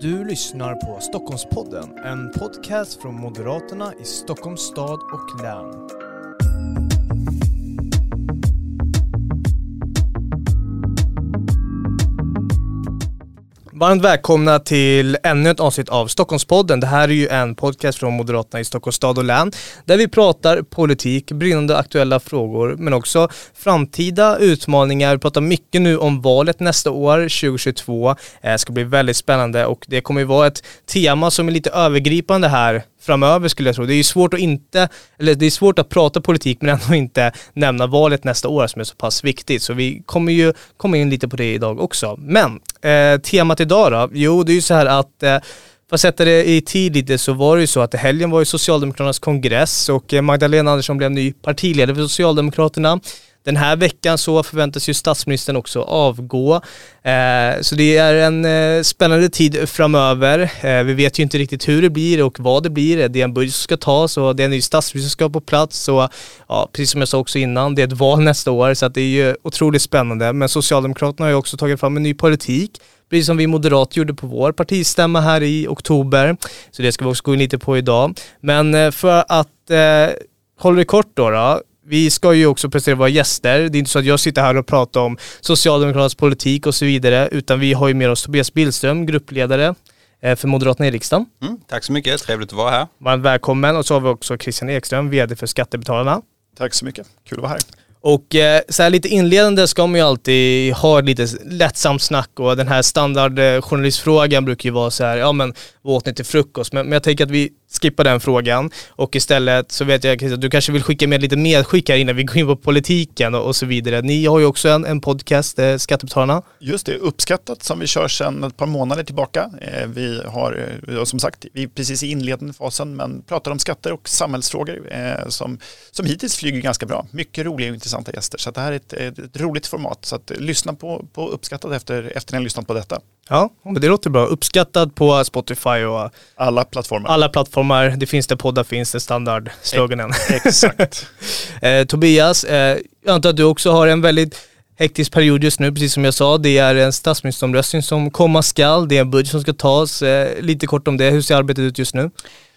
Du lyssnar på Stockholmspodden, en podcast från Moderaterna i Stockholms stad och län. Varmt välkomna till ännu ett avsnitt av Stockholmspodden. Det här är ju en podcast från Moderaterna i Stockholms stad och län där vi pratar politik, brinnande aktuella frågor men också framtida utmaningar. Vi pratar mycket nu om valet nästa år, 2022. Det eh, ska bli väldigt spännande och det kommer ju vara ett tema som är lite övergripande här framöver skulle jag tro. Det är ju svårt att inte, eller det är svårt att prata politik men ändå inte nämna valet nästa år som är så pass viktigt. Så vi kommer ju komma in lite på det idag också. Men eh, temat idag då? Jo, det är ju så här att eh, för att sätta det i tid lite så var det ju så att helgen var ju Socialdemokraternas kongress och eh, Magdalena Andersson blev ny partiledare för Socialdemokraterna. Den här veckan så förväntas ju statsministern också avgå. Eh, så det är en eh, spännande tid framöver. Eh, vi vet ju inte riktigt hur det blir och vad det blir. Det är en budget som ska tas och det är en ny statsminister som ska på plats. Så ja, precis som jag sa också innan, det är ett val nästa år så att det är ju otroligt spännande. Men Socialdemokraterna har ju också tagit fram en ny politik precis som vi moderater gjorde på vår partistämma här i oktober. Så det ska vi också gå in lite på idag. Men eh, för att eh, hålla det kort då, då vi ska ju också presentera våra gäster. Det är inte så att jag sitter här och pratar om Socialdemokraternas politik och så vidare, utan vi har ju med oss Tobias Billström, gruppledare eh, för Moderaterna i riksdagen. Mm, tack så mycket, trevligt att vara här. Varmt välkommen och så har vi också Christian Ekström, vd för Skattebetalarna. Tack så mycket, kul att vara här. Och eh, så här lite inledande ska man ju alltid ha lite lättsamt snack och den här standardjournalistfrågan brukar ju vara så här, ja men vad åt ni till frukost? Men, men jag tänker att vi skippa den frågan och istället så vet jag att du kanske vill skicka med lite medskick här innan vi går in på politiken och, och så vidare. Ni har ju också en, en podcast, eh, Skattebetalarna. Just det, uppskattat som vi kör sedan ett par månader tillbaka. Eh, vi har eh, som sagt, vi är precis i inledande fasen men pratar om skatter och samhällsfrågor eh, som, som hittills flyger ganska bra. Mycket roliga och intressanta gäster så det här är ett, ett, ett roligt format så att lyssna på, på uppskattat efter, efter ni har lyssnat på detta. Ja, det låter bra. Uppskattad på Spotify och alla plattformar. Alla plattformar. Det finns det poddar finns det standardsloganen. Exakt. eh, Tobias, eh, jag antar att du också har en väldigt hektisk period just nu, precis som jag sa. Det är en statsministeromröstning som komma skall. Det är en budget som ska tas. Eh, lite kort om det. Hur ser arbetet ut just nu?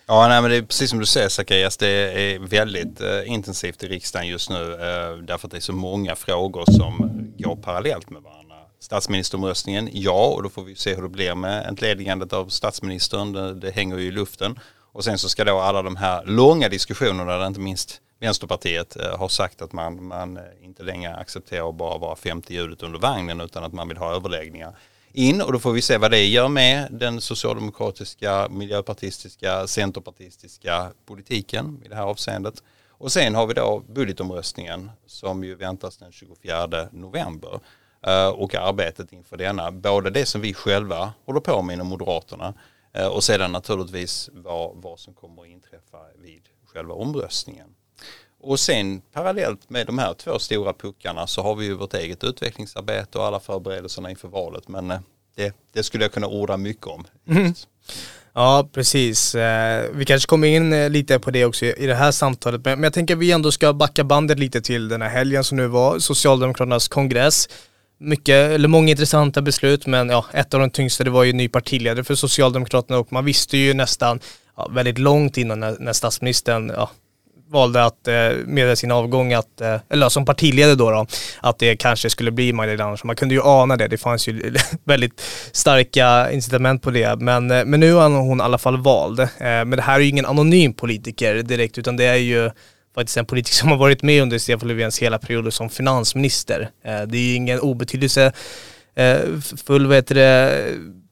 Ja, nej, men det är precis som du säger Zacharias, det är väldigt eh, intensivt i riksdagen just nu eh, därför att det är så många frågor som går parallellt med varandra statsministeromröstningen, ja, och då får vi se hur det blir med entledigandet av statsministern. Det, det hänger ju i luften. Och sen så ska då alla de här långa diskussionerna, där inte minst Vänsterpartiet eh, har sagt att man, man eh, inte längre accepterar att bara vara femte hjulet under vagnen utan att man vill ha överläggningar in och då får vi se vad det gör med den socialdemokratiska, miljöpartistiska, centerpartistiska politiken i det här avseendet. Och sen har vi då budgetomröstningen som ju väntas den 24 november. Eh, och arbetet inför denna. Både det som vi själva håller på med inom Moderaterna eh, och sedan naturligtvis vad, vad som kommer att inträffa vid själva omröstningen. Och sen parallellt med de här två stora puckarna så har vi ju vårt eget utvecklingsarbete och alla förberedelserna inför valet. Men eh, det, det skulle jag kunna orda mycket om. Mm. Ja, precis. Vi kanske kommer in lite på det också i det här samtalet, men jag tänker att vi ändå ska backa bandet lite till den här helgen som nu var, Socialdemokraternas kongress mycket, eller många intressanta beslut men ja, ett av de tyngsta det var ju ny partiledare för Socialdemokraterna och man visste ju nästan ja, väldigt långt innan när, när statsministern ja, valde att eh, meddela sin avgång, att, eh, eller som partiledare då, då, att det kanske skulle bli Magdalena Andersson. Man kunde ju ana det, det fanns ju väldigt starka incitament på det. Men, eh, men nu är hon i alla fall vald. Eh, men det här är ju ingen anonym politiker direkt, utan det är ju faktiskt en politiker som har varit med under Stefan Löfvens hela period som finansminister. Eh, det är ju ingen obetydelsefull eh, vad heter det,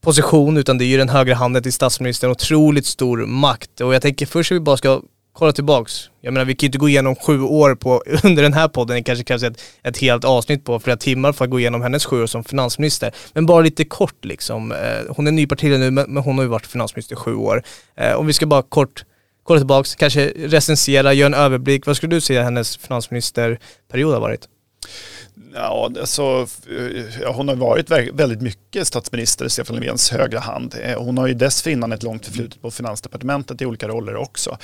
position utan det är ju den högra handen till statsministern, otroligt stor makt. Och jag tänker först att vi bara ska kolla tillbaks. Jag menar vi kan ju inte gå igenom sju år på, under den här podden, det kanske krävs ett, ett helt avsnitt på flera timmar för att gå igenom hennes sju år som finansminister. Men bara lite kort liksom. Eh, hon är ny partiledare nu men hon har ju varit finansminister i sju år. Om vi ska bara kort kolla tillbaks, kanske recensera, göra en överblick. Vad skulle du säga hennes finansministerperiod har varit? Ja, alltså, hon har varit väldigt mycket statsminister, Stefan Löfvens högra hand. Eh, hon har ju dessförinnan ett långt förflutet på Finansdepartementet i olika roller också.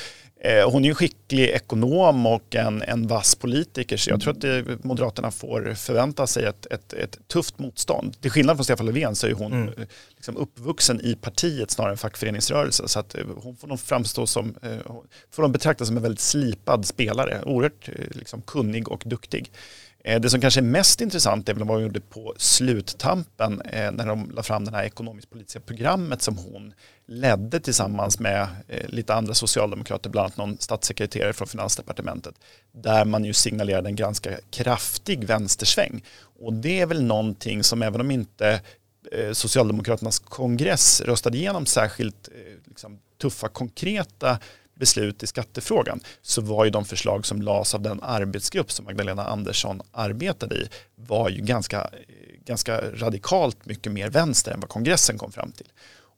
Eh, hon är en skicklig ekonom och en, en vass politiker så jag tror att det, Moderaterna får förvänta sig ett, ett, ett, tufft motstånd. Till skillnad från Stefan Löfven så är hon mm. liksom uppvuxen i partiet snarare än fackföreningsrörelsen. Så att hon får nog framstå som, får de betraktas som en väldigt slipad spelare, oerhört liksom, kunnig och duktig. Eh, det som kanske är mest intressant är väl vad hon gjorde på sluttampen eh, när de la fram det här ekonomisk-politiska programmet som hon ledde tillsammans med eh, lite andra socialdemokrater, bland annat någon statssekreterare från finansdepartementet, där man ju signalerade en ganska kraftig vänstersväng. Och det är väl någonting som även om inte Socialdemokraternas kongress röstade igenom särskilt liksom, tuffa konkreta beslut i skattefrågan så var ju de förslag som lades av den arbetsgrupp som Magdalena Andersson arbetade i var ju ganska, ganska radikalt mycket mer vänster än vad kongressen kom fram till.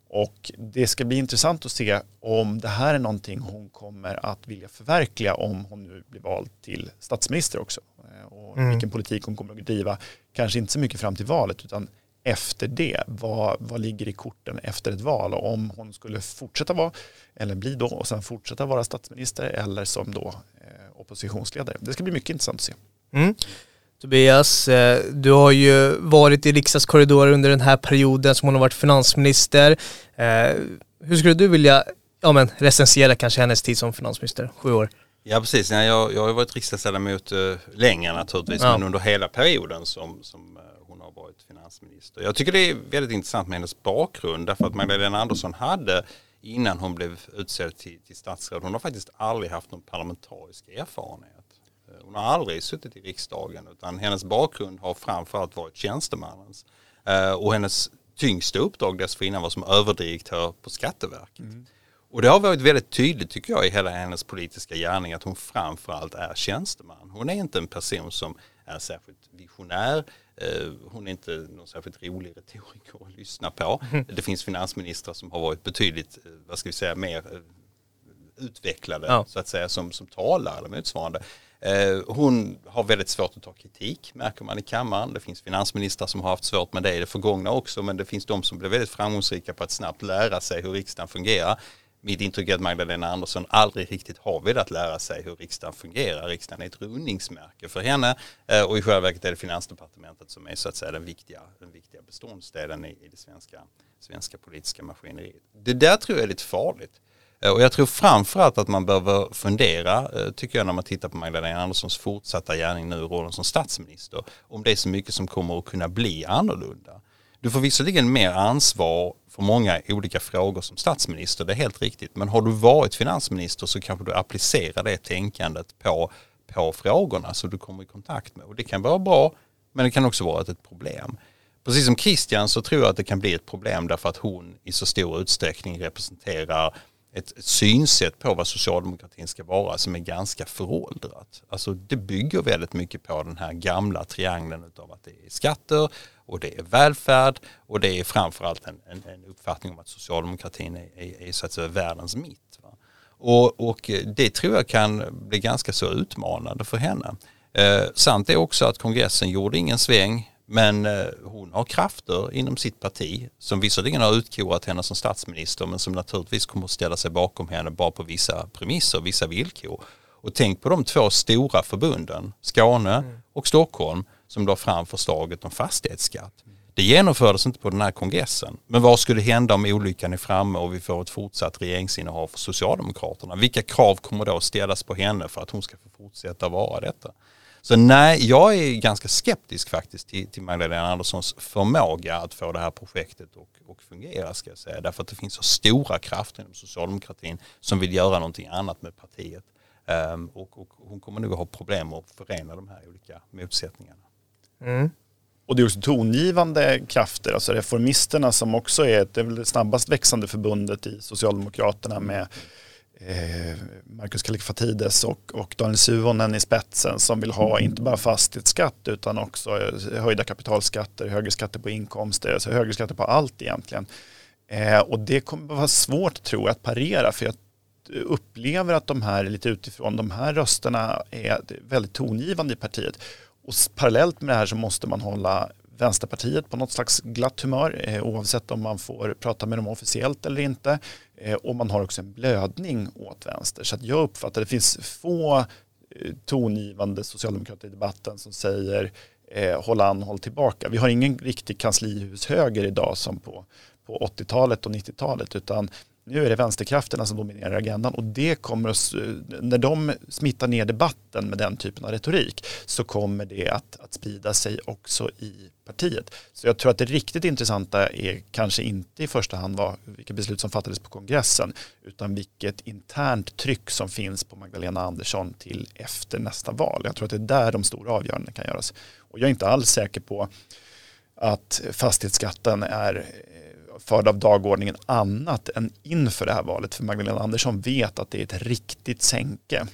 Och det ska bli intressant att se om det här är någonting hon kommer att vilja förverkliga om hon nu blir vald till statsminister också. Och mm. vilken politik hon kommer att driva, kanske inte så mycket fram till valet utan efter det? Vad, vad ligger i korten efter ett val? Och om hon skulle fortsätta vara, eller bli då, och sen fortsätta vara statsminister eller som då eh, oppositionsledare. Det ska bli mycket intressant att se. Mm. Tobias, eh, du har ju varit i riksdagskorridorer under den här perioden som hon har varit finansminister. Eh, hur skulle du vilja ja, men, recensera kanske hennes tid som finansminister, sju år? Ja precis, jag, jag har varit riksdagsledamot eh, länge naturligtvis ja. men under hela perioden som, som varit finansminister. Jag tycker det är väldigt intressant med hennes bakgrund därför att Magdalena Andersson hade innan hon blev utsedd till, till statsråd, hon har faktiskt aldrig haft någon parlamentarisk erfarenhet. Eh, hon har aldrig suttit i riksdagen utan hennes bakgrund har framförallt varit tjänstemannens. Eh, och hennes tyngsta uppdrag dessförinnan var som överdirektör på Skatteverket. Mm. Och det har varit väldigt tydligt tycker jag i hela hennes politiska gärning att hon framförallt är tjänsteman. Hon är inte en person som är särskilt visionär. Eh, hon är inte någon särskilt rolig retoriker att lyssna på. Det finns finansministrar som har varit betydligt, eh, vad ska vi säga, mer eh, utvecklade ja. så att säga som, som talar eller motsvarande. Hon har väldigt svårt att ta kritik märker man i kammaren. Det finns finansministrar som har haft svårt med det i det förgångna också men det finns de som blir väldigt framgångsrika på att snabbt lära sig hur riksdagen fungerar mitt intryck är att Magdalena Andersson aldrig riktigt har velat lära sig hur riksdagen fungerar. Riksdagen är ett rundningsmärke för henne eh, och i själva verket är det Finansdepartementet som är så att säga den viktiga, den viktiga beståndsdelen i, i det svenska, svenska politiska maskineriet. Det där tror jag är lite farligt. Eh, och jag tror framförallt att man behöver fundera, eh, tycker jag när man tittar på Magdalena Anderssons fortsatta gärning nu i rollen som statsminister, om det är så mycket som kommer att kunna bli annorlunda. Du får visserligen mer ansvar för många olika frågor som statsminister, det är helt riktigt. Men har du varit finansminister så kanske du applicerar det tänkandet på, på frågorna som du kommer i kontakt med. Och det kan vara bra, men det kan också vara ett problem. Precis som Christian så tror jag att det kan bli ett problem därför att hon i så stor utsträckning representerar ett, ett synsätt på vad socialdemokratin ska vara som är ganska föråldrat. Alltså det bygger väldigt mycket på den här gamla triangeln av att det är skatter och det är välfärd och det är framförallt en, en, en uppfattning om att socialdemokratin är, är, är så att säga världens mitt. Och, och, det tror jag kan bli ganska så utmanande för henne. Eh, sant är också att kongressen gjorde ingen sväng men eh, hon har krafter inom sitt parti som visserligen har utkorat henne som statsminister men som naturligtvis kommer att ställa sig bakom henne bara på vissa premisser, vissa villkor. Och tänk på de två stora förbunden, Skåne mm. och Stockholm, som la fram förslaget om fastighetsskatt. Det genomfördes inte på den här kongressen. Men vad skulle hända om olyckan är framme och vi får ett fortsatt regeringsinnehav för Socialdemokraterna? Vilka krav kommer då ställas på henne för att hon ska få fortsätta vara detta? Så nej, jag är ganska skeptisk faktiskt till, till Magdalena Anderssons förmåga att få det här projektet att och fungera ska jag säga. Därför att det finns så stora krafter inom socialdemokratin som vill göra någonting annat med partiet. Um, och, och, hon kommer nog att ha problem att förena de här olika motsättningarna. Mm. Och det är också tongivande krafter, alltså reformisterna som också är det, är det snabbast växande förbundet i Socialdemokraterna med Eh, Marcus Kallifatides och, och Daniel Suhonen i spetsen som vill ha inte bara fastighetsskatt utan också eh, höjda kapitalskatter, högre skatter på inkomster, alltså högre skatter på allt egentligen. Eh, och det kommer vara svårt tror jag att parera för jag upplever att de här lite utifrån, de här rösterna är väldigt tongivande i partiet. och parallellt med det här så måste man hålla Vänsterpartiet på något slags glatt humör eh, oavsett om man får prata med dem officiellt eller inte. Eh, och man har också en blödning åt vänster. Så att jag uppfattar att det finns få eh, tongivande socialdemokrater i debatten som säger eh, håll an, håll tillbaka. Vi har ingen riktig kanslihushöger idag som på, på 80-talet och 90-talet utan nu är det vänsterkrafterna som dominerar agendan och det kommer att, när de smittar ner debatten med den typen av retorik så kommer det att, att sprida sig också i partiet. Så jag tror att det riktigt intressanta är kanske inte i första hand vad, vilka beslut som fattades på kongressen utan vilket internt tryck som finns på Magdalena Andersson till efter nästa val. Jag tror att det är där de stora avgörandena kan göras. Och jag är inte alls säker på att fastighetsskatten är förd av dagordningen annat än inför det här valet. För Magdalena Andersson vet att det är ett riktigt sänke.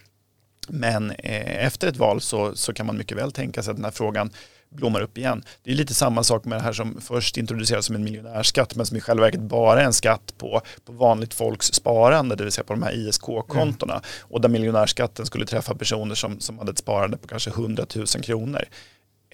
Men eh, efter ett val så, så kan man mycket väl tänka sig att den här frågan blommar upp igen. Det är lite samma sak med det här som först introducerades som en miljonärskatt men som i själva verket bara är en skatt på, på vanligt folks sparande, det vill säga på de här ISK-kontona. Mm. Och där miljonärskatten skulle träffa personer som, som hade ett sparande på kanske 100 000 kronor.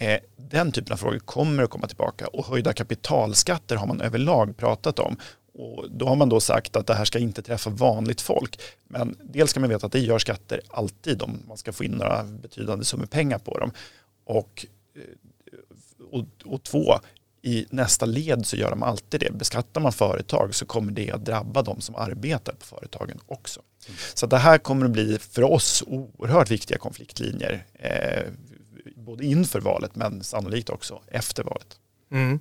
Eh, den typen av frågor kommer att komma tillbaka och höjda kapitalskatter har man överlag pratat om. Och då har man då sagt att det här ska inte träffa vanligt folk. Men dels ska man veta att det gör skatter alltid om man ska få in några betydande summor pengar på dem. Och, eh, och, och två, i nästa led så gör de alltid det. Beskattar man företag så kommer det att drabba de som arbetar på företagen också. Mm. Så det här kommer att bli för oss oerhört viktiga konfliktlinjer. Eh, både inför valet men sannolikt också efter valet. Mm.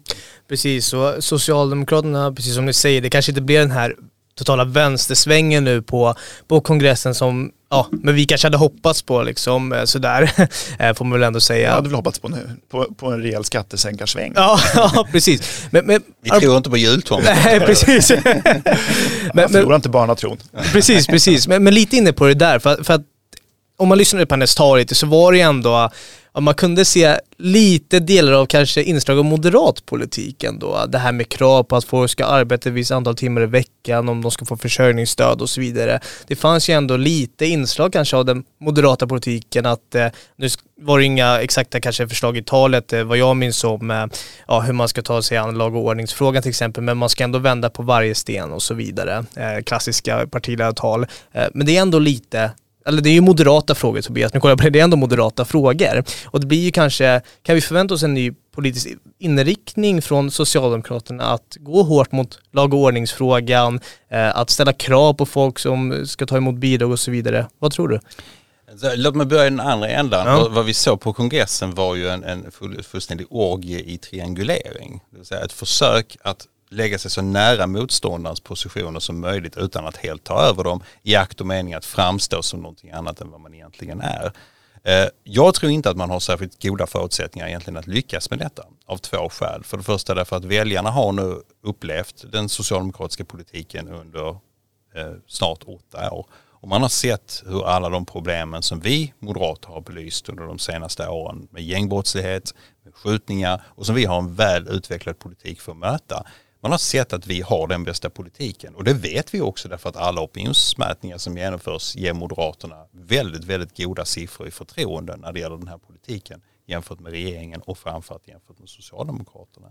Precis, och Socialdemokraterna, precis som ni säger, det kanske inte blir den här totala vänstersvängen nu på, på kongressen som ja, men vi kanske hade hoppats på liksom eh, sådär, eh, får man väl ändå säga. Jag hade väl hoppats på nu, på, på en rejäl skattesänkarsväng. Ja, ja precis. Men, men, vi tror inte på jultomten. Nej, precis. men, förlorar inte barnatron. Precis, precis. Men, men lite inne på det där, för, för att om man lyssnade på hennes tal lite så var det ändå ja, man kunde se lite delar av kanske inslag av moderat politik ändå. Det här med krav på att folk ska arbeta ett visst antal timmar i veckan, om de ska få försörjningsstöd och så vidare. Det fanns ju ändå lite inslag kanske av den moderata politiken att, eh, nu var det inga exakta kanske förslag i talet, eh, vad jag minns om eh, ja, hur man ska ta sig an lag och ordningsfrågan till exempel, men man ska ändå vända på varje sten och så vidare. Eh, klassiska partiledartal. Eh, men det är ändå lite eller det är ju moderata frågor Tobias, men kolla på det, det är ändå moderata frågor. Och det blir ju kanske, kan vi förvänta oss en ny politisk inriktning från Socialdemokraterna att gå hårt mot lag och ordningsfrågan, eh, att ställa krav på folk som ska ta emot bidrag och så vidare. Vad tror du? Låt mig börja i den andra ändan. Ja. Vad vi såg på kongressen var ju en, en fullständig orgie i triangulering. Det vill säga ett försök att lägga sig så nära motståndarens positioner som möjligt utan att helt ta över dem i akt och mening att framstå som någonting annat än vad man egentligen är. Eh, jag tror inte att man har särskilt goda förutsättningar egentligen att lyckas med detta av två skäl. För det första därför att väljarna har nu upplevt den socialdemokratiska politiken under eh, snart åtta år. Och man har sett hur alla de problemen som vi moderater har belyst under de senaste åren med gängbrottslighet, med skjutningar och som vi har en väl utvecklad politik för att möta man har sett att vi har den bästa politiken och det vet vi också därför att alla opinionsmätningar som genomförs ger Moderaterna väldigt, väldigt goda siffror i förtroende när det gäller den här politiken jämfört med regeringen och framförallt jämfört med Socialdemokraterna.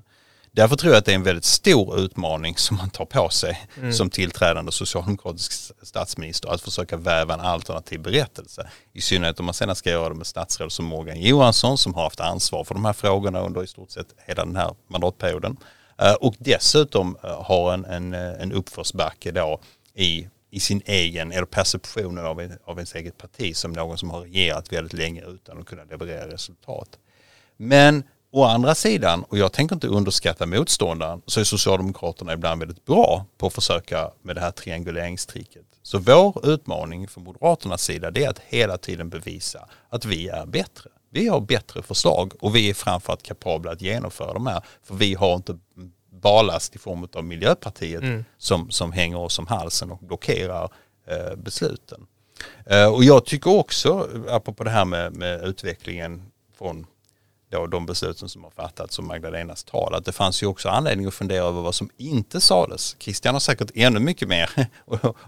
Därför tror jag att det är en väldigt stor utmaning som man tar på sig mm. som tillträdande socialdemokratisk statsminister att försöka väva en alternativ berättelse. I synnerhet om man sedan ska göra det med statsråd som Morgan Johansson som har haft ansvar för de här frågorna under i stort sett hela den här mandatperioden Eh, och dessutom eh, har en, en, eh, en uppförsbacke då i, i sin egen, eller perceptionen av, en, av ens eget parti som någon som har regerat väldigt länge utan att kunna leverera resultat. Men å andra sidan, och jag tänker inte underskatta motståndaren, så är Socialdemokraterna ibland väldigt bra på att försöka med det här trianguleringstricket. Så vår utmaning från Moderaternas sida det är att hela tiden bevisa att vi är bättre. Vi har bättre förslag och vi är framförallt kapabla att genomföra de här. För vi har inte balast i form av Miljöpartiet mm. som, som hänger oss om halsen och blockerar eh, besluten. Eh, och jag tycker också, apropå det här med, med utvecklingen från då de besluten som har fattats och Magdalenas tal. Att det fanns ju också anledning att fundera över vad som inte sades. Christian har säkert ännu mycket mer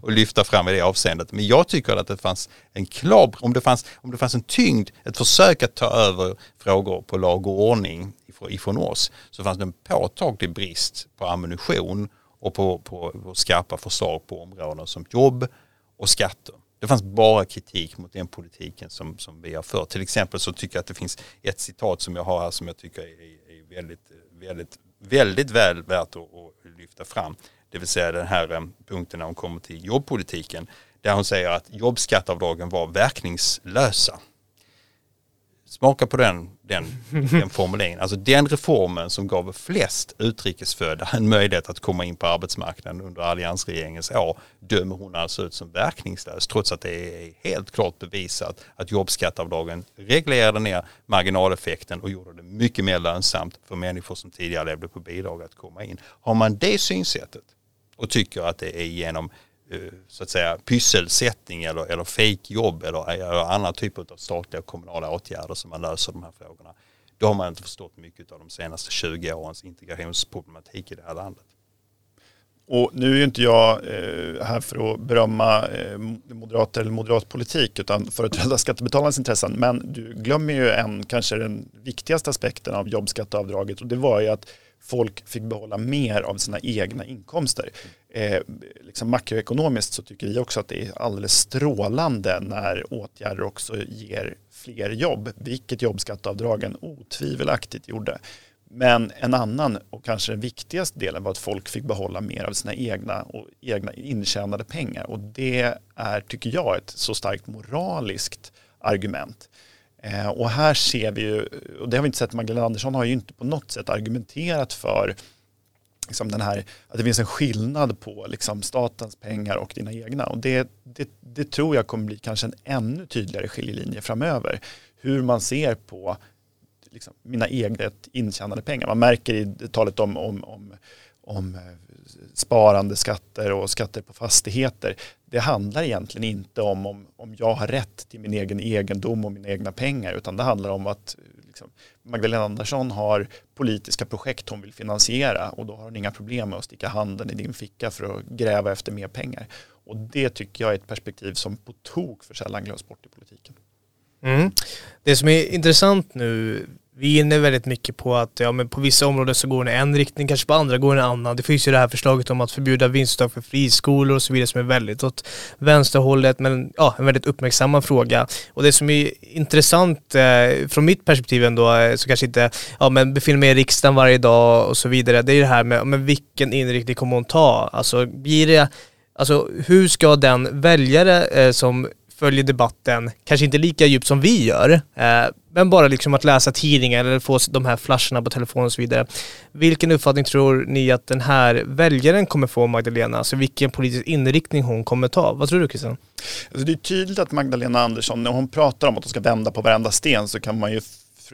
att lyfta fram i det avseendet. Men jag tycker att det fanns en klar, om det fanns, om det fanns en tyngd, ett försök att ta över frågor på lag och ordning ifrån oss, så fanns det en påtaglig brist på ammunition och på, på, på skarpa förslag på områden som jobb och skatter. Det fanns bara kritik mot den politiken som, som vi har fört. Till exempel så tycker jag att det finns ett citat som jag har här som jag tycker är, är väldigt, väldigt, väldigt väl värt att, att lyfta fram. Det vill säga den här eh, punkten när hon kommer till jobbpolitiken. Där hon säger att jobbskattavdragen var verkningslösa. Smaka på den, den, den formuleringen. Alltså den reformen som gav flest utrikesfödda en möjlighet att komma in på arbetsmarknaden under alliansregeringens år dömer hon alltså ut som verkningslös trots att det är helt klart bevisat att jobbskattavdragen reglerade ner marginaleffekten och gjorde det mycket mer lönsamt för människor som tidigare levde på bidrag att komma in. Har man det synsättet och tycker att det är genom Eh, så att säga pysselsättning eller, eller fejkjobb eller, eller andra typer av statliga och kommunala åtgärder som man löser de här frågorna. Då har man inte förstått mycket av de senaste 20 årens integrationsproblematik i det här landet. Och nu är ju inte jag eh, här för att berömma eh, moderater eller moderat politik utan företräda skattebetalarnas intressen. Men du glömmer ju en, kanske den viktigaste aspekten av jobbskatteavdraget och det var ju att folk fick behålla mer av sina egna inkomster. Eh, liksom makroekonomiskt så tycker vi också att det är alldeles strålande när åtgärder också ger fler jobb, vilket jobbskatteavdragen otvivelaktigt gjorde. Men en annan och kanske den viktigaste delen var att folk fick behålla mer av sina egna och egna intjänade pengar. Och det är, tycker jag, ett så starkt moraliskt argument. Eh, och här ser vi ju, och det har vi inte sett, Magdalena Andersson har ju inte på något sätt argumenterat för liksom den här, att det finns en skillnad på liksom statens pengar och dina egna. Och det, det, det tror jag kommer bli kanske en ännu tydligare skiljelinje framöver. Hur man ser på liksom, mina egna intjänade pengar. Man märker i talet om, om, om, om eh, sparande skatter och skatter på fastigheter. Det handlar egentligen inte om, om om jag har rätt till min egen egendom och mina egna pengar utan det handlar om att liksom, Magdalena Andersson har politiska projekt hon vill finansiera och då har hon inga problem med att sticka handen i din ficka för att gräva efter mer pengar. Och det tycker jag är ett perspektiv som på tok för sällan glöms bort i politiken. Mm. Det som är intressant nu vi är inne väldigt mycket på att ja, men på vissa områden så går den i en riktning, kanske på andra går den en annan. Det finns ju det här förslaget om att förbjuda vinstuttag för friskolor och så vidare som är väldigt åt vänsterhållet men ja, en väldigt uppmärksammad fråga. Och det som är intressant eh, från mitt perspektiv ändå, eh, så kanske inte ja, men befinner mig i riksdagen varje dag och så vidare, det är det här med men vilken inriktning kommer hon ta? Alltså blir det Alltså hur ska den väljare eh, som följer debatten, kanske inte lika djupt som vi gör, eh, men bara liksom att läsa tidningar eller få de här flasharna på telefonen och så vidare. Vilken uppfattning tror ni att den här väljaren kommer få Magdalena? Alltså vilken politisk inriktning hon kommer ta? Vad tror du Christian? Alltså det är tydligt att Magdalena Andersson, när hon pratar om att hon ska vända på varenda sten så kan man ju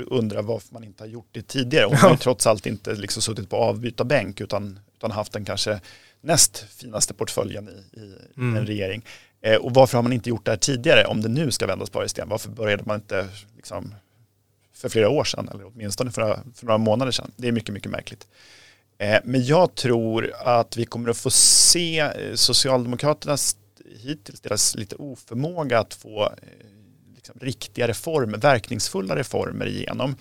undra varför man inte har gjort det tidigare. Hon har ju trots allt inte liksom suttit på avbytarbänk utan, utan haft den kanske näst finaste portföljen i, i mm. en regering. Eh, och varför har man inte gjort det här tidigare om det nu ska vändas på varje sten? Varför började man inte liksom, för flera år sedan eller åtminstone för några, för några månader sedan? Det är mycket, mycket märkligt. Eh, men jag tror att vi kommer att få se eh, Socialdemokraternas hittills deras lite oförmåga att få eh, liksom, riktiga reformer, verkningsfulla reformer igenom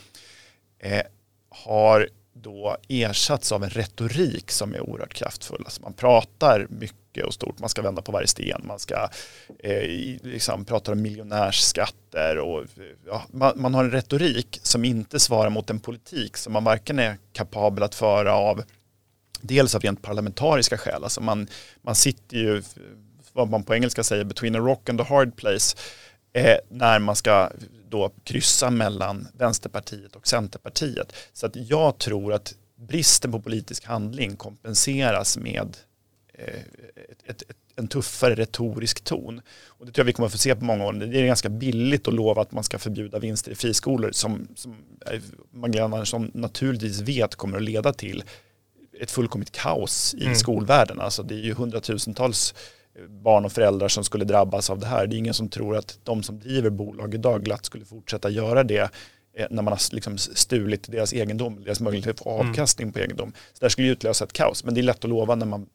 eh, har då ersatts av en retorik som är oerhört kraftfull. Alltså man pratar mycket och stort, man ska vända på varje sten, man ska eh, liksom prata om miljonärsskatter och ja, man, man, har en retorik som inte svarar mot en politik som man varken är kapabel att föra av dels av rent parlamentariska skäl, alltså man, man sitter ju, vad man på engelska säger, between a rock and a hard place, eh, när man ska då kryssa mellan Vänsterpartiet och Centerpartiet. Så att jag tror att bristen på politisk handling kompenseras med ett, ett, en tuffare retorisk ton. Och det tror jag vi kommer att få se på många år. Det är ganska billigt att lova att man ska förbjuda vinster i friskolor som, som Magdalena Andersson naturligtvis vet kommer att leda till ett fullkomligt kaos i mm. skolvärlden. Alltså det är ju hundratusentals barn och föräldrar som skulle drabbas av det här. Det är ingen som tror att de som driver bolag idag glatt skulle fortsätta göra det eh, när man har liksom stulit deras egendom, deras möjlighet att få mm. avkastning på egendom. Så det skulle utlösa ett kaos, men det är lätt att lova när man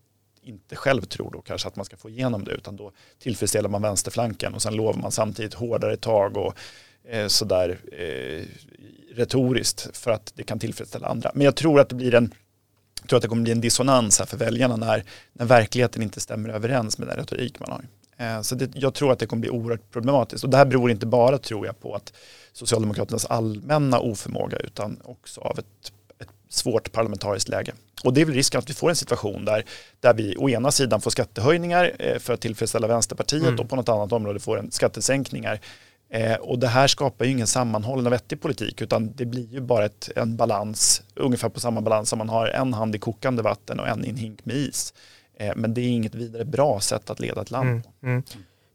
inte själv tror då kanske att man ska få igenom det utan då tillfredsställer man vänsterflanken och sen lovar man samtidigt hårdare tag och eh, sådär eh, retoriskt för att det kan tillfredsställa andra. Men jag tror att det blir en jag tror att det kommer bli en dissonans här för väljarna när, när verkligheten inte stämmer överens med den retorik man har. Eh, så det, jag tror att det kommer bli oerhört problematiskt. Och det här beror inte bara, tror jag, på att Socialdemokraternas allmänna oförmåga utan också av ett, ett svårt parlamentariskt läge. Och det är väl risken att vi får en situation där, där vi å ena sidan får skattehöjningar eh, för att tillfredsställa Vänsterpartiet mm. och på något annat område får en skattesänkningar. Eh, och det här skapar ju ingen sammanhållen och vettig politik utan det blir ju bara ett, en balans, ungefär på samma balans som man har en hand i kokande vatten och en i en hink med is. Eh, men det är inget vidare bra sätt att leda ett land mm, på. Mm.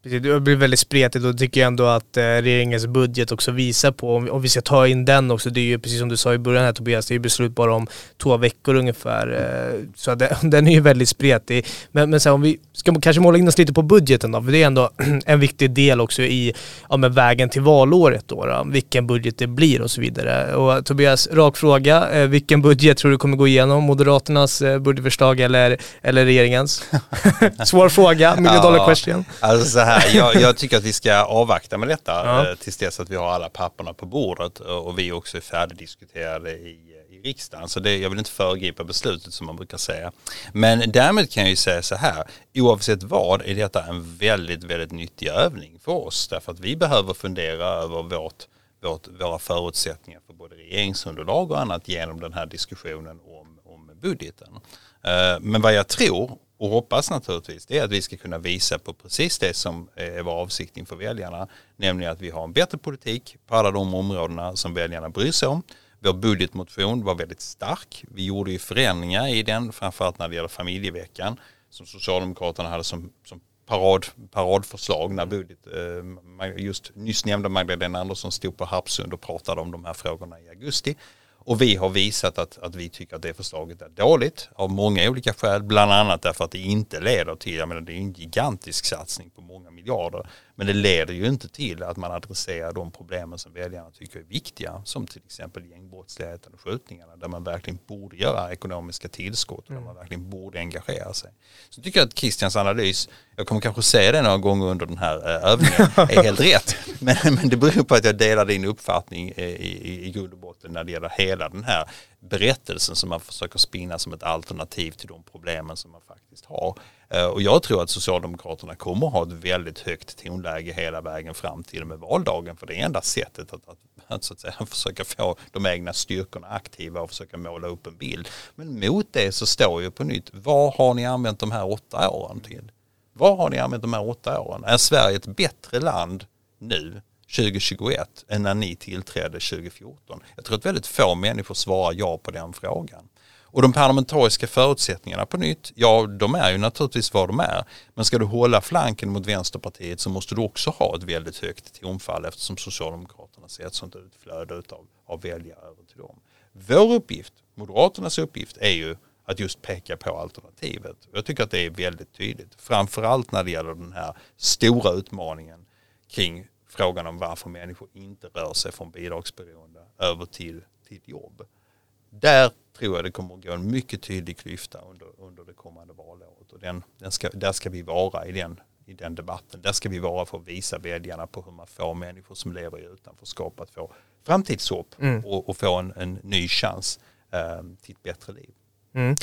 Precis, det blir väldigt spretigt och tycker jag ändå att eh, regeringens budget också visar på, om, om, vi ska ta in den också, det är ju precis som du sa i början här Tobias, det är ju beslut bara om två veckor ungefär. Eh, så det, den är ju väldigt spretig. Men, men här, om vi ska kanske måla in oss lite på budgeten då, för det är ändå en viktig del också i ja, med vägen till valåret då, då, vilken budget det blir och så vidare. Och Tobias, rak fråga, eh, vilken budget tror du kommer gå igenom? Moderaternas eh, budgetförslag eller, eller regeringens? Svår fråga, million dollar question. Alltså så här jag, jag, tycker att vi ska avvakta med detta ja. eh, tills dess att vi har alla papperna på bordet och vi också är färdigdiskuterade i, i riksdagen. Så det, jag vill inte föregripa beslutet som man brukar säga. Men därmed kan jag ju säga så här, oavsett vad är detta en väldigt, väldigt nyttig övning för oss. Därför att vi behöver fundera över vårt, vårt, våra förutsättningar för både regeringsunderlag och annat genom den här diskussionen om, om budgeten. Eh, men vad jag tror och hoppas naturligtvis det är att vi ska kunna visa på precis det som eh, är vår avsikt inför väljarna, nämligen att vi har en bättre politik på alla de områdena som väljarna bryr sig om. Vår budgetmotion var väldigt stark. Vi gjorde ju förändringar i den, framförallt när det gäller familjeveckan, som Socialdemokraterna hade som, som parad, paradförslag när budget, eh, just nyss nämnda Magdalena Andersson stod på Harpsund och pratade om de här frågorna i augusti. Och vi har visat att, att vi tycker att det förslaget är dåligt av många olika skäl. Bland annat därför att det inte leder till, jag menar det är en gigantisk satsning på många miljarder. Men det leder ju inte till att man adresserar de problemen som väljarna tycker är viktiga. Som till exempel gängbrottsligheten och skjutningarna. Där man verkligen borde göra ekonomiska tillskott och där man verkligen borde engagera sig. Så jag tycker att Christians analys, jag kommer kanske säga det några gånger under den här eh, övningen, är helt rätt. Men, men det beror på att jag delar din uppfattning eh, i, i, i grund och botten när det gäller hela den här berättelsen som man försöker spinna som ett alternativ till de problemen som man faktiskt har. Eh, och jag tror att Socialdemokraterna kommer att ha ett väldigt högt tonläge hela vägen fram till och med valdagen. För det är enda sättet att, att, att, så att säga, försöka få de egna styrkorna aktiva och försöka måla upp en bild. Men mot det så står ju på nytt, vad har ni använt de här åtta åren till? Vad har ni använt de här åtta åren? Är Sverige ett bättre land nu 2021 än när ni tillträdde 2014? Jag tror att väldigt få människor svarar ja på den frågan. Och de parlamentariska förutsättningarna på nytt, ja de är ju naturligtvis vad de är. Men ska du hålla flanken mot Vänsterpartiet så måste du också ha ett väldigt högt tonfall eftersom Socialdemokraterna ser ett sånt utflöde av, av väljare över till dem. Vår uppgift, Moderaternas uppgift, är ju att just peka på alternativet. Jag tycker att det är väldigt tydligt. Framförallt när det gäller den här stora utmaningen kring frågan om varför människor inte rör sig från bidragsberoende över till, till jobb. Där tror jag det kommer att gå en mycket tydlig klyfta under, under det kommande valåret. Och den, den ska, där ska vi vara i den, i den debatten. Där ska vi vara för att visa väljarna på hur man får människor som lever i utanförskap att få framtidshopp mm. och, och, få en, en ny chans eh, till ett bättre liv. Mm.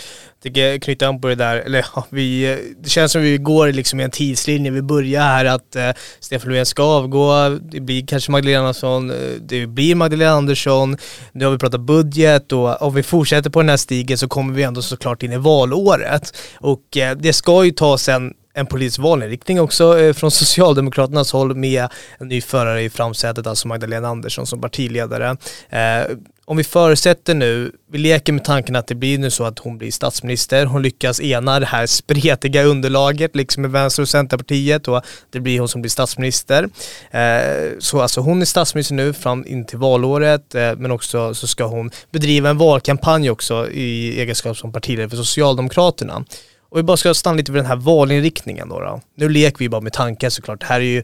Tycker knyta an på det där, eller ja, vi, det känns som vi går liksom i en tidslinje. Vi börjar här att eh, Stefan Löfven ska avgå, det blir kanske Magdalena Andersson, eh, det blir Magdalena Andersson, nu har vi pratat budget och om vi fortsätter på den här stigen så kommer vi ändå såklart in i valåret. Och eh, det ska ju tas en en politisk valinriktning också eh, från Socialdemokraternas håll med en ny förare i framsätet, alltså Magdalena Andersson som partiledare. Eh, om vi förutsätter nu, vi leker med tanken att det blir nu så att hon blir statsminister, hon lyckas ena det här spretiga underlaget liksom med Vänster och Centerpartiet och det blir hon som blir statsminister. Eh, så alltså hon är statsminister nu fram in till valåret eh, men också så ska hon bedriva en valkampanj också i egenskap som partiledare för Socialdemokraterna. Och vi bara ska stanna lite vid den här valinriktningen då. då. Nu leker vi bara med tanken såklart. Det här är ju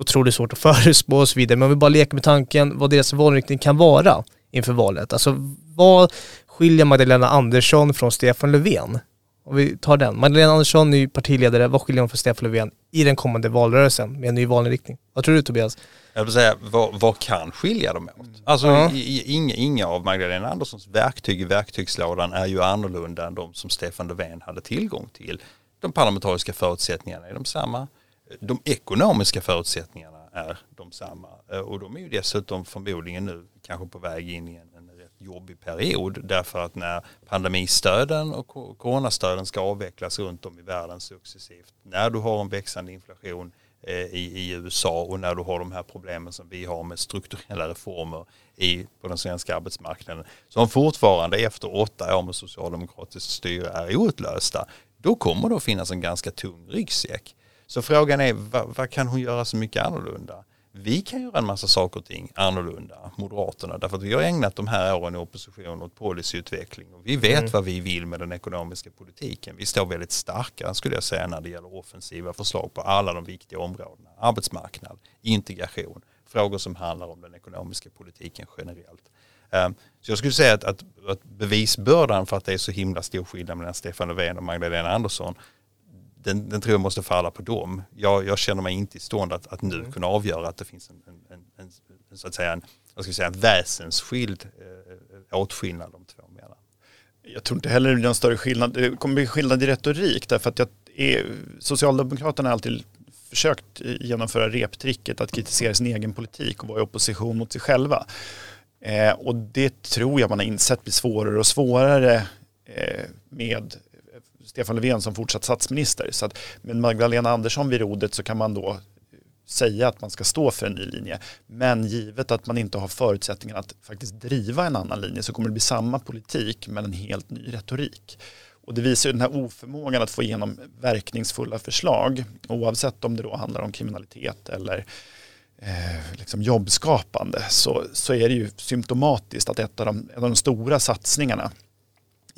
otroligt svårt att förutspå och så vidare. Men om vi bara leker med tanken vad deras valinriktning kan vara inför valet. Alltså vad skiljer Magdalena Andersson från Stefan Löfven? Om vi tar den. Magdalena Andersson, ny partiledare, vad skiljer hon från Stefan Löfven i den kommande valrörelsen med en ny valinriktning? Vad tror du Tobias? Jag vill säga, vad, vad kan skilja dem åt? Alltså i, inga, inga av Magdalena Anderssons verktyg i verktygslådan är ju annorlunda än de som Stefan Löfven hade tillgång till. De parlamentariska förutsättningarna är de samma. De ekonomiska förutsättningarna är de samma. Eh, och de är ju dessutom förmodligen nu kanske på väg in i en, en rätt jobbig period. Därför att när pandemistöden och coronastöden ska avvecklas runt om i världen successivt. När du har en växande inflation eh, i, i USA och när du har de här problemen som vi har med strukturella reformer i, på den svenska arbetsmarknaden som fortfarande efter åtta år med socialdemokratiskt styre är outlösta. Då kommer det att finnas en ganska tung ryggsäck. Så frågan är vad, vad kan hon göra så mycket annorlunda? Vi kan göra en massa saker och ting annorlunda, Moderaterna, därför att vi har ägnat de här åren i opposition åt policyutveckling och vi vet vad vi vill med den ekonomiska politiken. Vi står väldigt starka skulle jag säga när det gäller offensiva förslag på alla de viktiga områdena. Arbetsmarknad, integration, frågor som handlar om den ekonomiska politiken generellt. Eh, Så jag skulle säga att, att, att bevisbördan för att det är så himla stor skillnad mellan Stefan Löfven och Magdalena Andersson den, den tror jag måste falla på dem. Jag, jag känner mig inte i stånd att, att nu kunna avgöra att det finns en, en, en, en, så att säga en, vad ska jag säga, en väsensskild eh, åtskillnad de två emellan. Jag tror inte heller det blir någon större skillnad. Det kommer bli skillnad i retorik därför att jag är, Socialdemokraterna har alltid försökt genomföra reptricket att kritisera sin egen politik och vara i opposition mot sig själva. Eh, och det tror jag man har insett blir svårare och svårare eh, med Stefan Löfven som fortsatt statsminister. Så att med Magdalena Andersson vid rodret så kan man då säga att man ska stå för en ny linje. Men givet att man inte har förutsättningar att faktiskt driva en annan linje så kommer det bli samma politik men en helt ny retorik. Och det visar ju den här oförmågan att få igenom verkningsfulla förslag oavsett om det då handlar om kriminalitet eller eh, liksom jobbskapande så, så är det ju symptomatiskt att ett av de, en av de stora satsningarna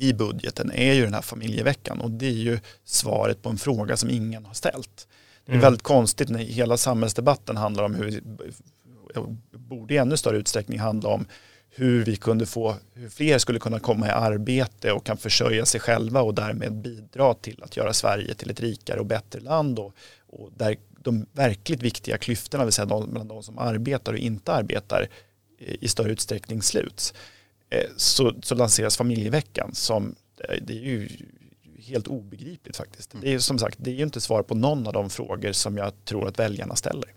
i budgeten är ju den här familjeveckan och det är ju svaret på en fråga som ingen har ställt. Det är Mm. väldigt konstigt när hela samhällsdebatten handlar om hur, borde i ännu större utsträckning handla om hur vi kunde få, hur fler skulle kunna komma i arbete och kan försörja sig själva och därmed bidra till att göra Sverige till ett rikare och bättre land och, och där de verkligt viktiga klyftorna, vill säga de, mellan de som arbetar och inte arbetar i större utsträckning sluts. Eh, Så, så lanseras familjeveckan som, eh, det är ju helt obegripligt faktiskt. Det är ju som sagt, det är ju inte svar på någon av de frågor som jag tror att väljarna ställer.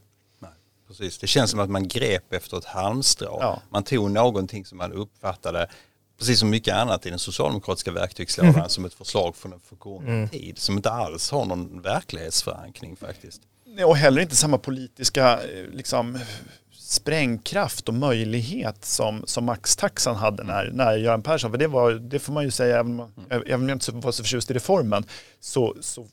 Precis. Det känns som att man grep efter ett halmstrå. Ja. Man tog någonting som man uppfattade, precis som mycket annat i den socialdemokratiska verktygslådan, som ett förslag från en förgången tid. Som inte alls har någon verklighetsförankring faktiskt. Nej, Och heller inte samma politiska eh, liksom, sprängkraft och möjlighet som, som maxtaxan hade när, när Göran Persson, för det, var, det får man ju säga, även om, även om jag inte var så förtjust i reformen, så, så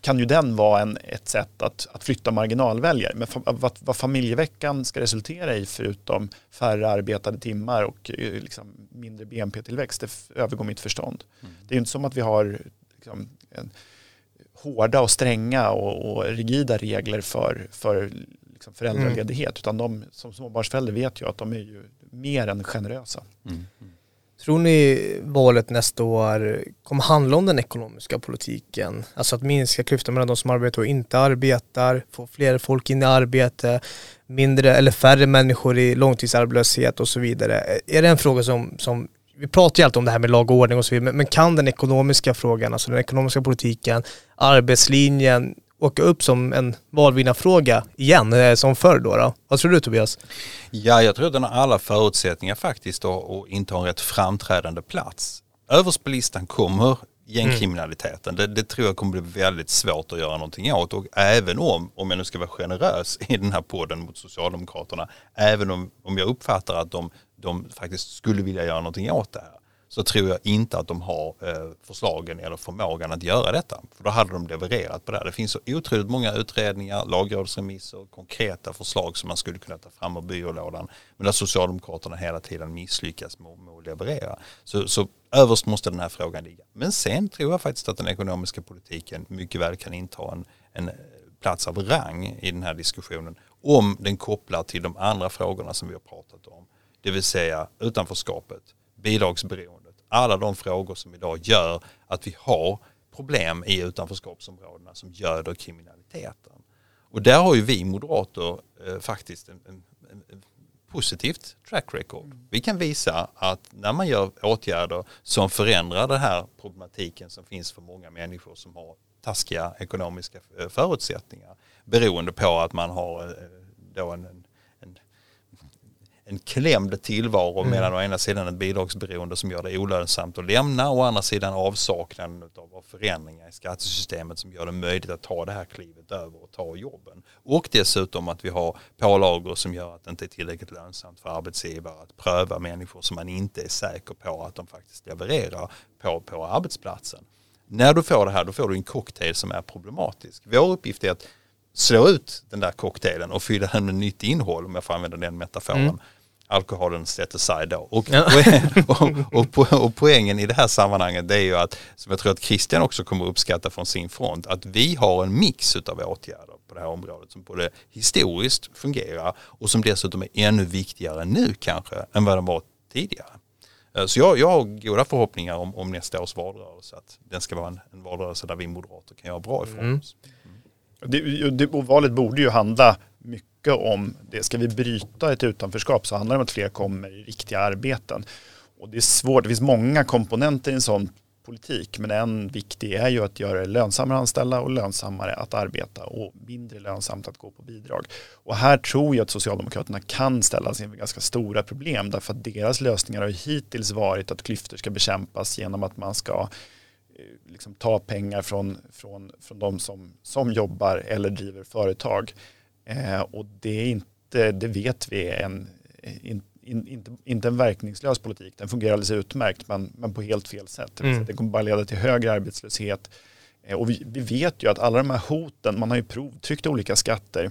kan ju den vara en, ett sätt att, att flytta marginalväljare. Men vad, vad familjeveckan ska resultera i förutom färre arbetade timmar och eh, liksom, mindre BNP-tillväxt, det övergår mitt förstånd. Det är ju inte som att vi har liksom, en, hårda och stränga och, och rigida regler för, för liksom föräldraledighet. Utan de som småbarnsförälder vet ju att de är ju mer än generösa. Tror ni valet nästa år kommer handla om den ekonomiska politiken? Alltså att minska klyftan mellan de som arbetar och inte arbetar, få fler folk in i arbete, mindre eller färre människor i långtidsarbetslöshet och så vidare. Är det en fråga som, som vi pratar ju alltid om det här med lag och ordning och så vidare, men, men kan den ekonomiska frågan, alltså den ekonomiska politiken, arbetslinjen åka upp som en valvinnarfråga igen, eh, som förr då, då? Vad tror du Tobias? Ja, jag tror att den har alla förutsättningar faktiskt att inta en rätt framträdande plats. Överst på listan kommer gängkriminaliteten. Det, det tror jag kommer bli väldigt svårt att göra någonting åt och även om, om jag nu ska vara generös i den här podden mot Socialdemokraterna, även om, om jag uppfattar att de, de faktiskt skulle vilja göra någonting åt det här så tror jag inte att de har eh, förslagen eller förmågan att göra detta. För då hade de levererat på det här. Det finns så otroligt många utredningar, lagrådsremisser, konkreta förslag som man skulle kunna ta fram ur byrålådan. Men där Socialdemokraterna hela tiden misslyckas med, med att leverera. Så, så överst måste den här frågan ligga. Men sen tror jag faktiskt att den ekonomiska politiken mycket väl kan inta en, en eh, plats av rang i den här diskussionen. om den kopplar till de andra frågorna som vi har pratat om. Det vill säga utanförskapet, bidragsberoende, alla de frågor som idag gör att vi har problem i utanförskapsområdena som göder kriminaliteten. Och där har ju vi moderater eh, faktiskt en, en, en, positivt track record. Vi kan visa att när man gör åtgärder som förändrar den här problematiken som finns för många människor som har taskiga ekonomiska eh, förutsättningar beroende på att man har eh, då en, en klämd tillvaro mm. medan å ena sidan ett bidragsberoende som gör det olönsamt att lämna och å andra sidan avsaknaden av förändringar i skattesystemet som gör det möjligt att ta det här klivet över och ta jobben. Och dessutom att vi har pålagor som gör att det inte är tillräckligt lönsamt för arbetsgivare att pröva människor som man inte är säker på att de faktiskt levererar på, på arbetsplatsen. När du får det här då får du en cocktail som är problematisk. Vår uppgift är att slå ut den där cocktailen och fylla den med nytt innehåll om jag får använda den metaforen. Mm alkoholen set aside då. Och, ja. och, och, och, poängen i det här sammanhanget det är ju att, som jag tror att Christian också kommer uppskatta från sin front, att vi har en mix av åtgärder på det här området som både historiskt fungerar och som dessutom är ännu viktigare nu kanske än vad de var tidigare. Eh, så jag, jag har goda förhoppningar om, om nästa års valrörelse, att den ska vara en, en valrörelse där vi moderater kan göra bra ifrån mm. oss. Det, det, valet borde ju handla mycket om det. Ska vi bryta ett utanförskap så handlar det om att fler kommer i riktiga arbeten. Och det är svårt, det finns många komponenter i en sån politik, men en viktig är ju att göra det lönsammare att anställa och lönsammare att arbeta och mindre lönsamt att gå på bidrag. Och här tror jag att Socialdemokraterna kan ställas inför ganska stora problem därför att deras lösningar har hittills varit att klyftor ska bekämpas genom att man ska eh, liksom ta pengar från, från, från de som, som jobbar eller driver företag. Eh, och det är inte, det vet vi, en, in, in, inte, inte en verkningslös politik. Den fungerar alldeles utmärkt men, men på helt fel sätt. Mm. Det kommer bara leda till högre arbetslöshet. Eh, och vi, vi, vet ju att alla de här hoten, man har ju provtryckt olika skatter.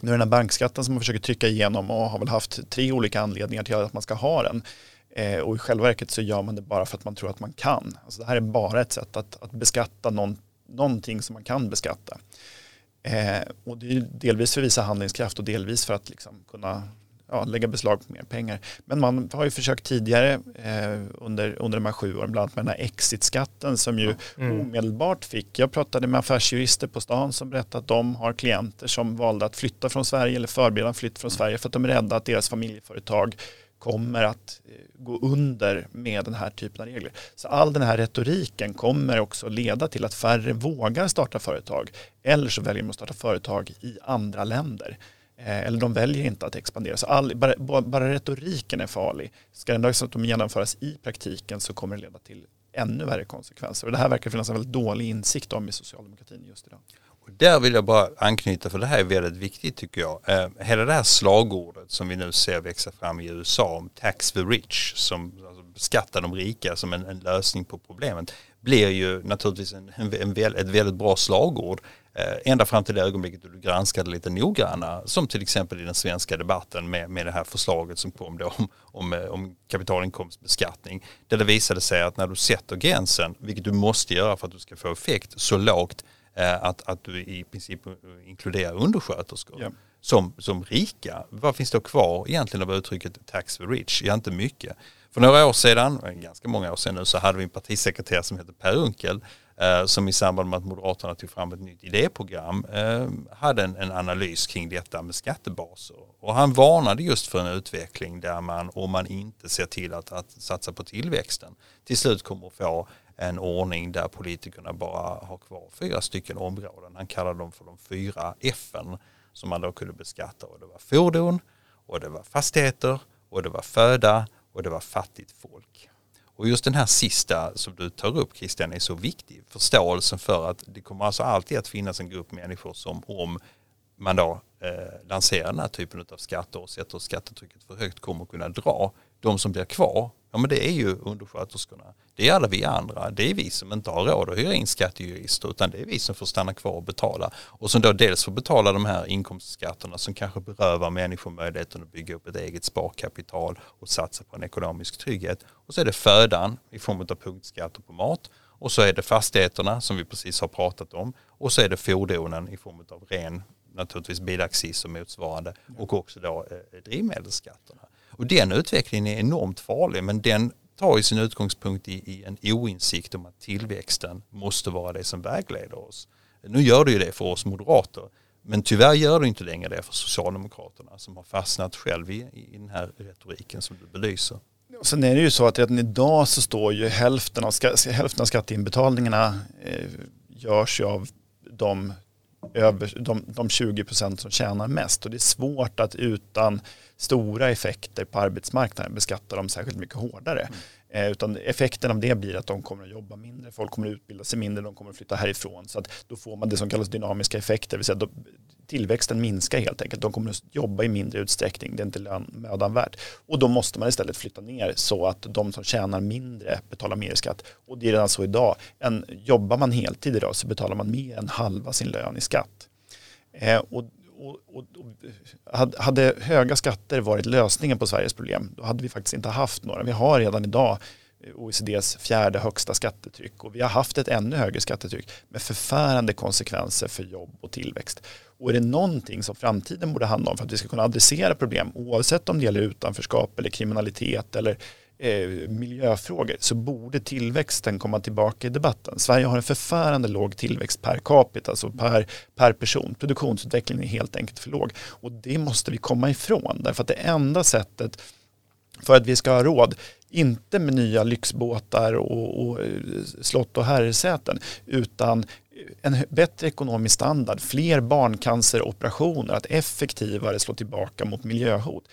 Nu är den här bankskatten som man försöker trycka igenom och har väl haft tre olika anledningar till att man ska ha den. Eh, och i själva verket så gör man det bara för att man tror att man kan. Alltså det här är bara ett sätt att, att beskatta någon, någonting som man kan beskatta. Eh, och det är delvis för att visa handlingskraft och delvis för att liksom kunna ja, lägga beslag på mer pengar. Men man har ju försökt tidigare eh, under, under de här sju åren, bland annat med den här exitskatten som ju mm. omedelbart fick, jag pratade med affärsjurister på stan som berättade att de har klienter som valde att flytta från Sverige eller förbereda en flytt från Sverige för att de är rädda att deras familjeföretag kommer att eh, gå under med den här typen av regler. Så all den här retoriken kommer också leda till att färre vågar starta företag eller så väljer de att starta företag i andra länder. Eh, eller de väljer inte att expandera. Så all, bara, bara retoriken är farlig. Ska den dessutom genomföras i praktiken så kommer det leda till ännu värre konsekvenser. Och det här verkar finnas en väldigt dålig insikt om i socialdemokratin just idag. Och där vill jag bara anknyta, för det här är väldigt viktigt tycker jag. Eh, hela det här slagordet som vi nu ser växa fram i USA om tax the rich, som alltså, beskattar de rika som en, en, lösning på problemet, blir ju naturligtvis en, en, en, ett väldigt bra slagord. Eh, ända fram till det ögonblicket då du granskade lite noggrannare, som till exempel i den svenska debatten med, med det här förslaget som kom då om, om, eh, om kapitalinkomstbeskattning, där det visade sig att när du sätter gränsen, vilket du måste göra för att du ska få effekt, så lågt att, att du i princip inkluderar undersköterskor yeah. som, som rika. Vad finns då kvar egentligen av uttrycket tax for rich? Ja, inte mycket. För några år sedan, ganska många år sedan nu, så hade vi en partisekreterare som hette Per Unkel eh, som i samband med att Moderaterna tog fram ett nytt idéprogram eh, hade en, en, analys kring detta med skattebaser. Och han varnade just för en utveckling där man, om man inte ser till att, att satsa på tillväxten, till slut kommer att få en ordning där politikerna bara har kvar fyra stycken områden. Han kallade dem för de fyra F som man då kunde beskatta. Och det var fordon, och det var fastigheter, och det var föda och det var fattigt folk. Och just den här sista som du tar upp Christian är så viktig. Förståelsen för att det kommer alltså alltid att finnas en grupp människor som om man då eh, lanserar den här typen av skatter och sätter skattetrycket för högt kommer kunna dra. De som blir kvar Ja men det är ju undersköterskorna. Det är alla vi andra. Det är vi som inte har råd att hyra in skattejurister utan det är vi som får stanna kvar och betala. Och som då dels får betala de här inkomstskatterna som kanske berövar människor möjligheten att bygga upp ett eget sparkapital och satsa på en ekonomisk trygghet. Och så är det födan i form av punktskatter på mat. Och så är det fastigheterna som vi precis har pratat om. Och så är det fordonen i form av ren naturligtvis bilaccis och motsvarande och också då eh, drivmedelsskatterna. Och den utvecklingen är enormt farlig men den tar ju sin utgångspunkt i, i en oinsikt om att tillväxten måste vara det som vägleder oss. Nu gör det ju det för oss moderater men tyvärr gör det inte längre det för Socialdemokraterna som har fastnat själv i, i den här retoriken som du belyser. Och sen är det ju så att redan idag så står ju hälften av, hälften av skatteinbetalningarna eh, görs ju av de, över, de, de 20 procent som tjänar mest. Och det är svårt att utan stora effekter på arbetsmarknaden beskatta dem särskilt mycket hårdare. Mm. Eh, utan effekten av det blir att de kommer att jobba mindre, folk kommer att utbilda sig mindre, de kommer att flytta härifrån. Så att då får man det som kallas dynamiska effekter, det vill säga då, tillväxten minskar helt enkelt. De kommer att jobba i mindre utsträckning, det är inte mödan värt. Och då måste man istället flytta ner så att de som tjänar mindre betalar mer skatt. Och det är redan så idag. En, jobbar man heltid idag så betalar man mer än halva sin lön i skatt. Eh, och, och, och, och, hade höga skatter varit lösningen på Sveriges problem, då hade vi faktiskt inte haft några. Vi har redan idag OECDs fjärde högsta skattetryck och vi har haft ett ännu högre skattetryck med förfärande konsekvenser för jobb och tillväxt. Och är det någonting som framtiden borde handla om för att vi ska kunna adressera problem oavsett om det gäller utanförskap eller kriminalitet eller eh, miljöfrågor så borde tillväxten komma tillbaka i debatten. Sverige har en förfärande låg tillväxt per capita, alltså per, per person. Produktionsutvecklingen är helt enkelt för låg och det måste vi komma ifrån därför att det enda sättet för att vi ska ha råd, inte med nya lyxbåtar och, och eh, slott och herresäten, utan en bättre ekonomisk standard, fler barncanceroperationer, att effektivare slå tillbaka mot miljöhot.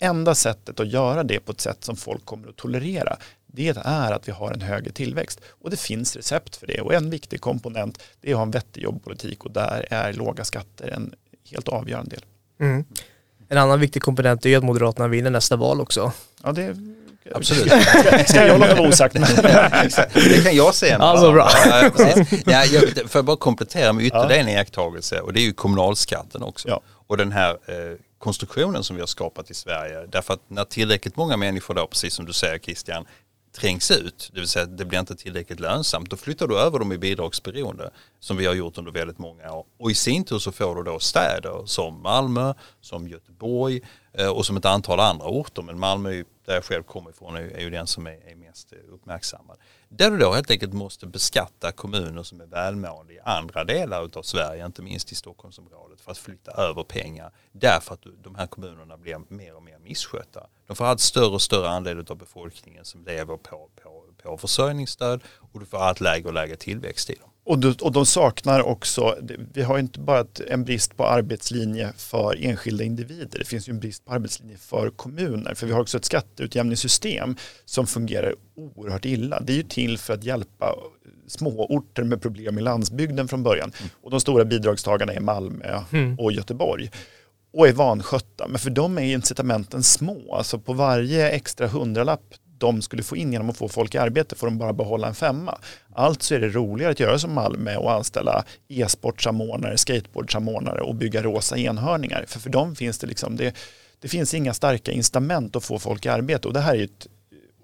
Det enda sättet att göra det på ett sätt som folk kommer att tolerera, det är att vi har en högre tillväxt. Och det finns recept för det. Och en viktig komponent är att ha en vettig jobbpolitik och där är låga skatter en helt avgörande del. Mm. En annan viktig komponent är att Moderaterna vinner nästa val också. Ja, det Absolut. Ska jag låta vara osagt? det kan jag säga. Alltså, bra. Ja, ja, jag, får jag bara komplettera med ytterligare ja. en iakttagelse och det är ju kommunalskatten också. Ja. Och den här eh, konstruktionen som vi har skapat i Sverige. Därför att när tillräckligt många människor då, precis som du säger Christian, trängs ut, det vill säga att det blir inte tillräckligt lönsamt, då flyttar du över dem i bidragsberoende som vi har gjort under väldigt många år. Och i sin tur så får du då städer som Malmö, som Göteborg eh, och som ett antal andra orter. Men Malmö, där jag själv kommer ifrån, är ju den som är mest uppmärksammad. Där du då helt enkelt måste beskatta kommuner som är välmående i andra delar av Sverige, inte minst i Stockholmsområdet, för att flytta över pengar. Därför att de här kommunerna blir mer och mer misskötta. De får allt större och större andel av befolkningen som lever på, på, på försörjningsstöd och du får allt lägre och lägre tillväxt i dem. Och, du, och de saknar också, vi har inte bara en brist på arbetslinje för enskilda individer, det finns ju en brist på arbetslinje för kommuner, för vi har också ett skatteutjämningssystem som fungerar oerhört illa. Det är ju till för att hjälpa småorter med problem i landsbygden från början. Mm. Och de stora bidragstagarna är Malmö mm. och Göteborg och är vanskötta. Men för dem är incitamenten små. Alltså på varje extra hundralapp de skulle få in genom att få folk i arbete får de bara behålla en femma. Alltså är det roligare att göra som Malmö och anställa e-sportsamordnare, skateboardsamordnare och bygga rosa enhörningar. För för dem finns det liksom, det, det finns inga starka incitament att få folk i arbete och det här är ett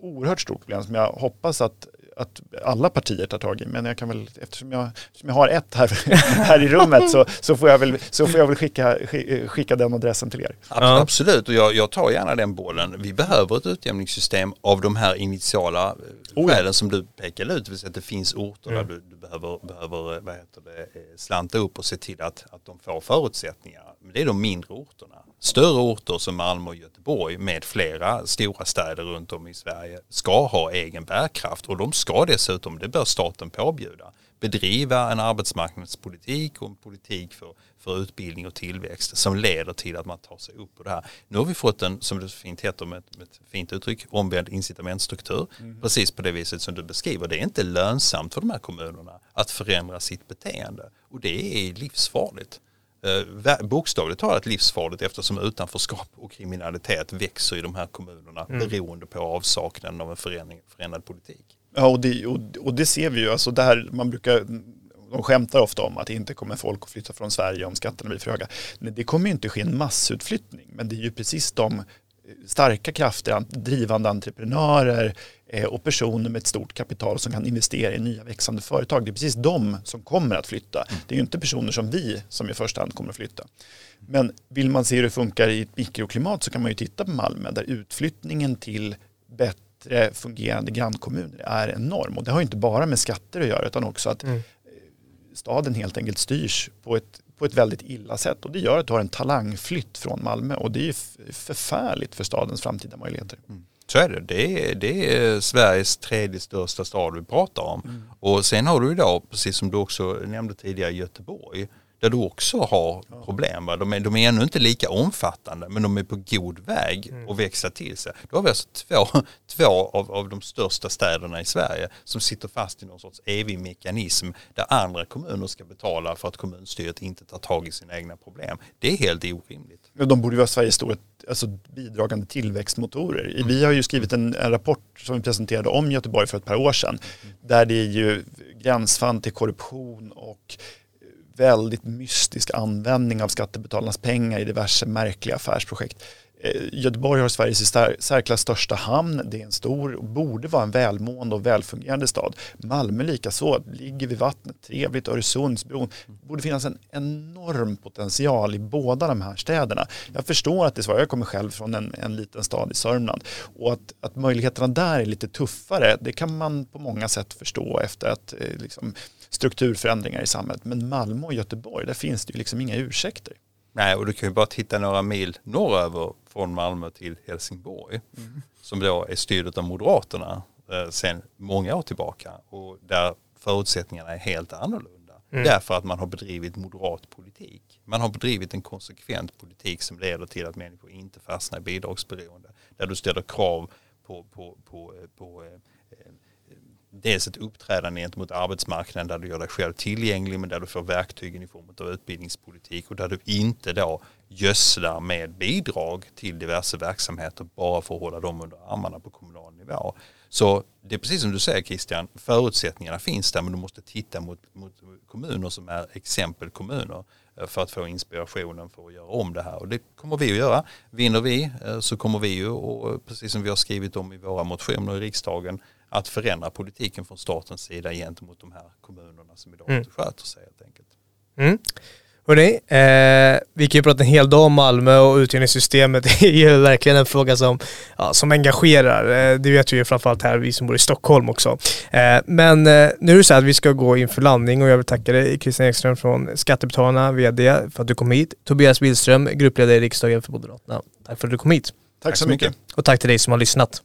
oerhört stort problem som jag hoppas att att alla partier tar tag i. Men jag kan väl, eftersom jag, eftersom jag har ett här, här i rummet så, så, får jag väl, så får jag väl skicka, skicka den adressen till er. Absolut, och jag, jag tar gärna den bollen. Vi behöver ett utjämningssystem av de här initiala eh, oh skälen som du pekade ut. Det vill säga att det finns orter mm. där du, du, behöver, behöver vad heter det, eh, slanta upp och se till att, att de får förutsättningar. Men det är de mindre orterna. Större orter som Malmö och Göteborg med flera stora städer runt om i Sverige ska ha egen bärkraft och de ska dessutom, det bör staten påbjuda, bedriva en arbetsmarknadspolitik och en politik för, för utbildning och tillväxt som leder till att man tar sig upp på det här. Nu har vi fått en, som det fint heter med ett, med ett fint uttryck, omvänd incitamentstruktur. Mm. Precis på det viset som du beskriver. Det är inte lönsamt för de här kommunerna att förändra sitt beteende och det är livsfarligt eh, bokstavligt talat livsfarligt eftersom utanförskap och kriminalitet växer i de här kommunerna mm. beroende på avsaknaden av en förändring, förändrad politik. Ja, och det, och, och det ser vi ju. Alltså där man brukar, de skämtar ofta om att inte kommer folk att flytta från Sverige om skatterna blir för höga. Nej, det kommer ju inte ske en massutflyttning, men det är ju precis de starka krafter, drivande entreprenörer, och personer med ett stort kapital som kan investera i nya växande företag. Det är precis de som kommer att flytta. Det är ju inte personer som vi som i första hand kommer att flytta. Men vill man se hur det funkar i ett mikroklimat så kan man ju titta på Malmö där utflyttningen till bättre fungerande grannkommuner är enorm. Och det har inte bara med skatter att göra utan också att mm. staden helt enkelt styrs på ett på ett väldigt illa sätt och det gör att du har en talangflytt från Malmö och det är ju förfärligt för stadens framtida möjligheter. Mm. Så är det. Det är, det är Sveriges tredje största stad vi pratar om. Mm. Och sen har du idag, precis som du också nämnde tidigare, Göteborg där du också har problem. Va? De, är, de är ännu inte lika omfattande men de är på god väg mm. att växa till sig. Då har vi alltså två, två av, av de största städerna i Sverige som sitter fast i någon sorts evig mekanism där andra kommuner ska betala för att kommunstyret inte tar tag i sina egna problem. Det är helt orimligt. De borde ju vara Sveriges stora alltså, bidragande tillväxtmotorer. Mm. Vi har ju skrivit en, en, rapport som vi presenterade om Göteborg för ett par år sedan mm. där det är ju gränsfall till korruption och väldigt mystisk användning av skattebetalarnas pengar i diverse märkliga affärsprojekt. Eh, Göteborg har Sveriges i särklass största hamn. Det är en stor och borde vara en välmående och välfungerande stad. Malmö likaså, ligger vid vattnet, trevligt, Öresundsbron. Det borde finnas en enorm potential i båda de här städerna. Jag förstår att det är svårt, jag kommer själv från en, en liten stad i Sörmland och att, att möjligheterna där är lite tuffare, det kan man på många sätt förstå efter att eh, liksom, strukturförändringar i samhället. Men Malmö och Göteborg, där finns det ju liksom inga ursäkter. Nej, och du kan ju bara titta några mil norröver från Malmö till Helsingborg mm. som då är styrt av Moderaterna eh, sedan många år tillbaka och där förutsättningarna är helt annorlunda. Mm. Därför att man har bedrivit moderat politik. Man har bedrivit en konsekvent politik som leder till att människor inte fastnar i bidragsberoende. Där du ställer krav på, på, på, på eh, dels ett uppträdande gentemot arbetsmarknaden där du gör dig själv tillgänglig men där du får verktygen i form av utbildningspolitik och där du inte då gödslar med bidrag till diverse verksamheter bara för att hålla dem under armarna på kommunal nivå. Så det är precis som du säger Christian, förutsättningarna finns där men du måste titta mot, mot kommuner som är exempelkommuner eh, för att få inspirationen för att göra om det här. Och det kommer vi att göra. Vinner vi eh, så kommer vi ju, och eh, precis som vi har skrivit om i våra motioner i riksdagen, att förändra politiken från statens sida gentemot de här kommunerna som idag mm. inte sköter sig helt enkelt. Mm. Hörrni, eh, vi kan ju prata en hel dag om Malmö och utjämningssystemet är ju verkligen en fråga som, ja, som engagerar. Eh, det vet vi ju framförallt här, vi som bor i Stockholm också. Eh, men eh, nu är det så att vi ska gå inför landning och jag vill tacka dig Christian Ekström från Skattebetalarna, VD, för att du kom hit. Tobias Billström, gruppledare i riksdagen för Moderaterna. Tack för att du kom hit. Tack, tack så mycket. mycket. Och tack till dig som har lyssnat.